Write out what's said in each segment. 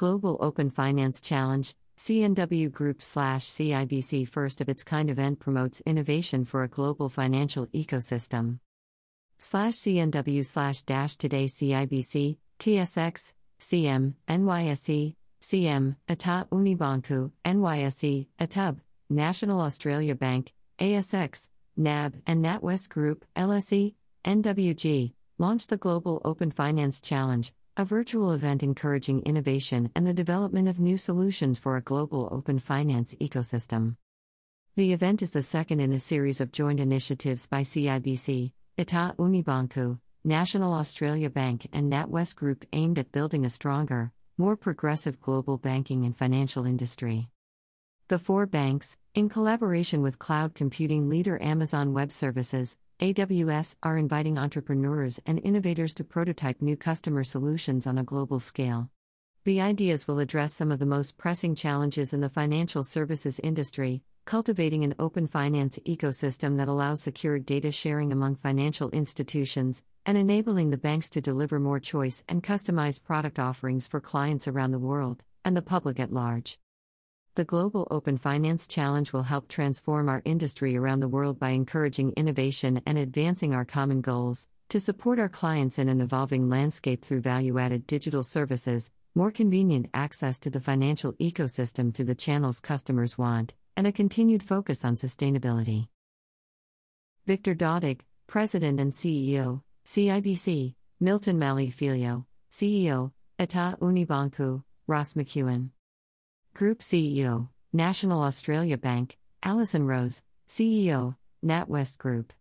Global Open Finance Challenge, CNW Group slash CIBC first of its kind event promotes innovation for a global financial ecosystem. Slash CNW slash dash today CIBC, TSX, CM, NYSE, CM, Itaú Unibanco, NYSE, ITUB, National Australia Bank, ASX, NAB, and NatWest Group, LSE, NWG, launched the Global Open Finance Challenge, a virtual event encouraging innovation and the development of new solutions for a global open finance ecosystem. The event is the second in a series of joint initiatives by CIBC, Itaú Unibanco, National Australia Bank, and NatWest Group aimed at building a stronger, more progressive global banking and financial industry. The four banks, in collaboration with cloud computing leader Amazon Web Services, AWS are inviting entrepreneurs and innovators to prototype new customer solutions on a global scale. The ideas will address some of the most pressing challenges in the financial services industry, cultivating an open finance ecosystem that allows secure data sharing among financial institutions, and enabling the banks to deliver more choice and customized product offerings for clients around the world, and the public at large. The Global Open Finance Challenge will help transform our industry around the world by encouraging innovation and advancing our common goals, to support our clients in an evolving landscape through value added digital services, more convenient access to the financial ecosystem through the channels customers want, and a continued focus on sustainability. Victor Dodig, President and CEO, CIBC, Milton Maluhy Filho, CEO, Itaú Unibanco, Ross McEwan. Group CEO, National Australia Bank, Alison Rose, CEO, NatWest Group.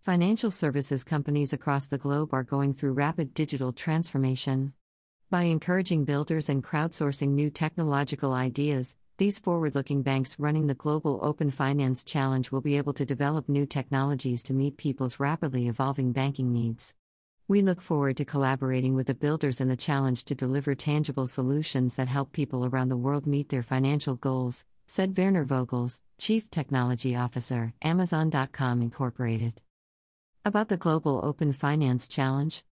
Financial services companies across the globe are going through rapid digital transformation. By encouraging builders and crowdsourcing new technological ideas, these forward looking banks running the Global Open Finance Challenge will be able to develop new technologies to meet people's rapidly evolving banking needs. We look forward to collaborating with the builders in the challenge to deliver tangible solutions that help people around the world meet their financial goals, said Werner Vogels, Chief Technology Officer, Amazon.com Incorporated. About the Global Open Finance Challenge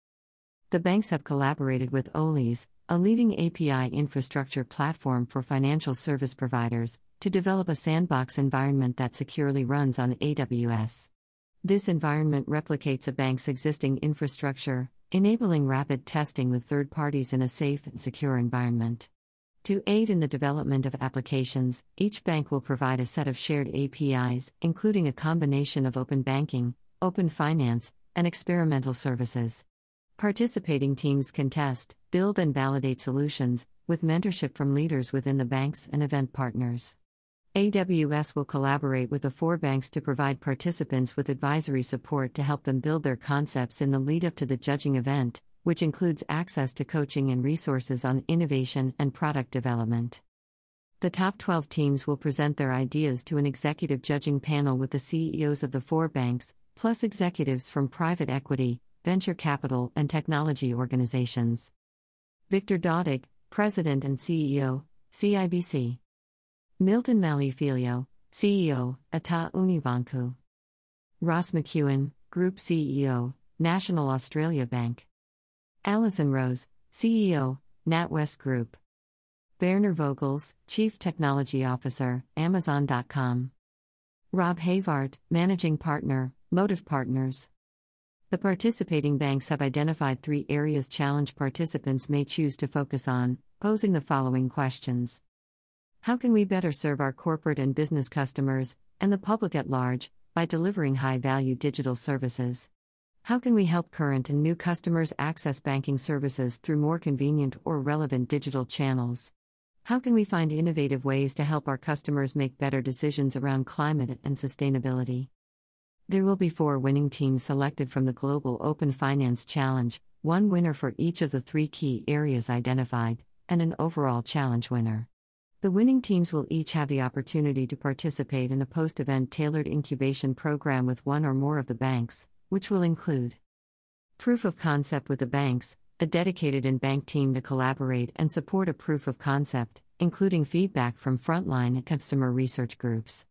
The banks have collaborated with OLIS, a leading API infrastructure platform for financial service providers, to develop a sandbox environment that securely runs on AWS. This environment replicates a bank's existing infrastructure, enabling rapid testing with third parties in a safe and secure environment. To aid in the development of applications, each bank will provide a set of shared APIs, including a combination of open banking, open finance, and experimental services. Participating teams can test, build, and validate solutions, with mentorship from leaders within the banks and event partners. AWS will collaborate with the four banks to provide participants with advisory support to help them build their concepts in the lead up to the judging event, which includes access to coaching and resources on innovation and product development. The top 12 teams will present their ideas to an executive judging panel with the CEOs of the four banks, plus executives from private equity, venture capital, and technology organizations. Victor Dodig, President and CEO, CIBC. Milton Maluhy Filho, CEO, Itaú Unibanco. Ross McEwan, Group CEO, National Australia Bank. Alison Rose, CEO, NatWest Group. Werner Vogels, Chief Technology Officer, Amazon.com. Rob Heyvaert, Managing Partner, Motive Partners. The participating banks have identified three areas challenge participants may choose to focus on, posing the following questions. How can we better serve our corporate and business customers, and the public at large, by delivering high value digital services? How can we help current and new customers access banking services through more convenient or relevant digital channels? How can we find innovative ways to help our customers make better decisions around climate and sustainability? There will be four winning teams selected from the Global Open Finance Challenge, one winner for each of the three key areas identified, and an overall challenge winner. The winning teams will each have the opportunity to participate in a post event tailored incubation program with one or more of the banks, which will include proof of concept with the banks, a dedicated in bank team to collaborate and support a proof of concept, including feedback from frontline and customer research groups.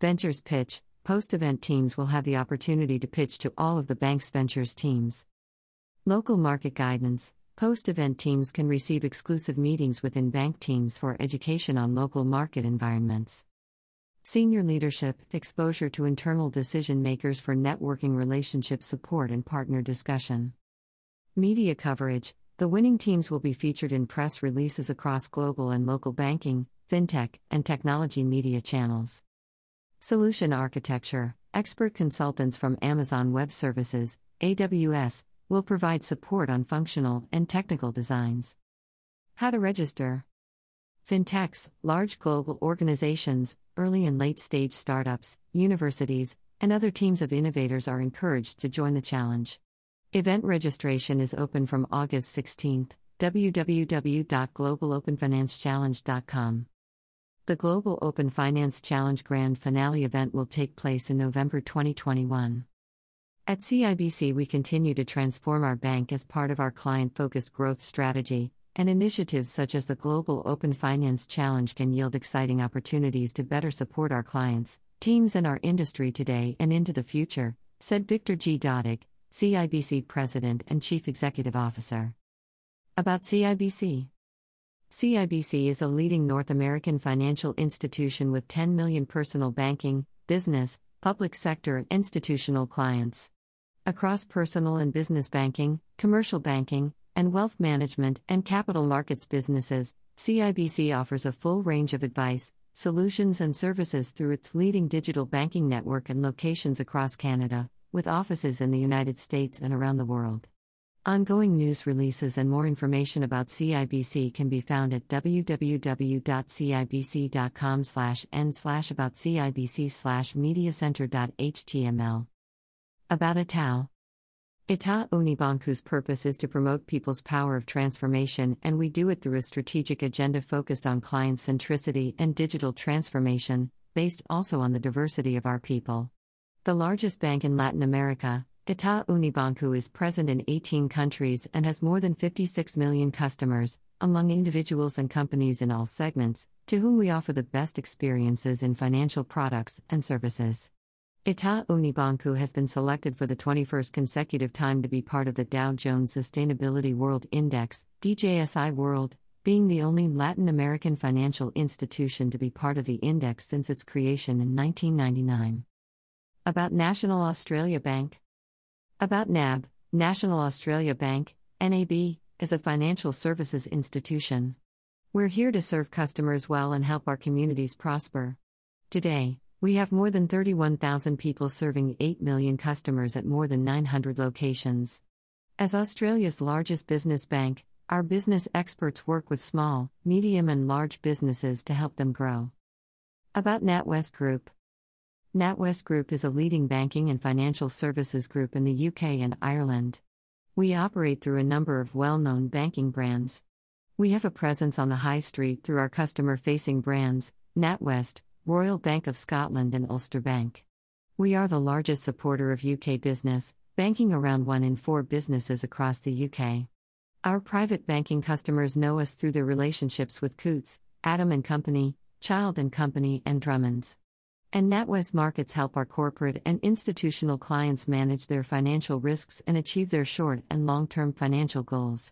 Ventures pitch post event teams will have the opportunity to pitch to all of the bank's ventures teams. Local market guidance Post event teams can receive exclusive meetings within bank teams for education on local market environments. Senior leadership, exposure to internal decision makers for networking relationship support and partner discussion. Media coverage The winning teams will be featured in press releases across global and local banking, fintech, and technology media channels. Solution architecture Expert consultants from Amazon Web Services, AWS, will provide support on functional and technical designs. How to register Fintechs, large global organizations, early and late stage startups, universities, and other teams of innovators are encouraged to join the challenge. Event registration is open from August 16th. www.globalopenfinancechallenge.com. The Global Open Finance Challenge Grand Finale event will take place in November 2021. At CIBC, we continue to transform our bank as part of our client focused growth strategy, and initiatives such as the Global Open Finance Challenge can yield exciting opportunities to better support our clients, teams, and our industry today and into the future, said Victor G. Dodig, CIBC President and Chief Executive Officer. About CIBC CIBC is a leading North American financial institution with 10 million personal banking, business, public sector, and institutional clients. Across personal and business banking, commercial banking, and wealth management and capital markets businesses, CIBC offers a full range of advice, solutions, and services through its leading digital banking network and locations across Canada, with offices in the United States and around the world. Ongoing news releases and more information about CIBC can be found at www.cibc.com n about. Itaú. Itaú Unibanco's purpose is to promote people's power of transformation, and we do it through a strategic agenda focused on client centricity and digital transformation, based also on the diversity of our people. The largest bank in Latin America, Itaú Unibanco is present in 18 countries and has more than 56 million customers, among individuals and companies in all segments, to whom we offer the best experiences in financial products and services. Itaú Unibanco has been selected for the 21st consecutive time to be part of the Dow Jones Sustainability World Index, DJSI World, being the only Latin American financial institution to be part of the index since its creation in 1999. About National Australia Bank. About NAB, National Australia Bank, NAB, is a financial services institution. We're here to serve customers well and help our communities prosper. Today, we have more than 31,000 people serving 8 million customers at more than 900 locations. As Australia's largest business bank, our business experts work with small, medium, and large businesses to help them grow. About NatWest Group NatWest Group is a leading banking and financial services group in the UK and Ireland. We operate through a number of well known banking brands. We have a presence on the high street through our customer facing brands, NatWest, Royal Bank of Scotland, and Ulster Bank. We are the largest supporter of UK business, banking around one in four businesses across the UK. Our private banking customers know us through their relationships with Coutts, Adam and Company, Child and Company, and Drummonds. And NatWest Markets help our corporate and institutional clients manage their financial risks and achieve their short and long term financial goals.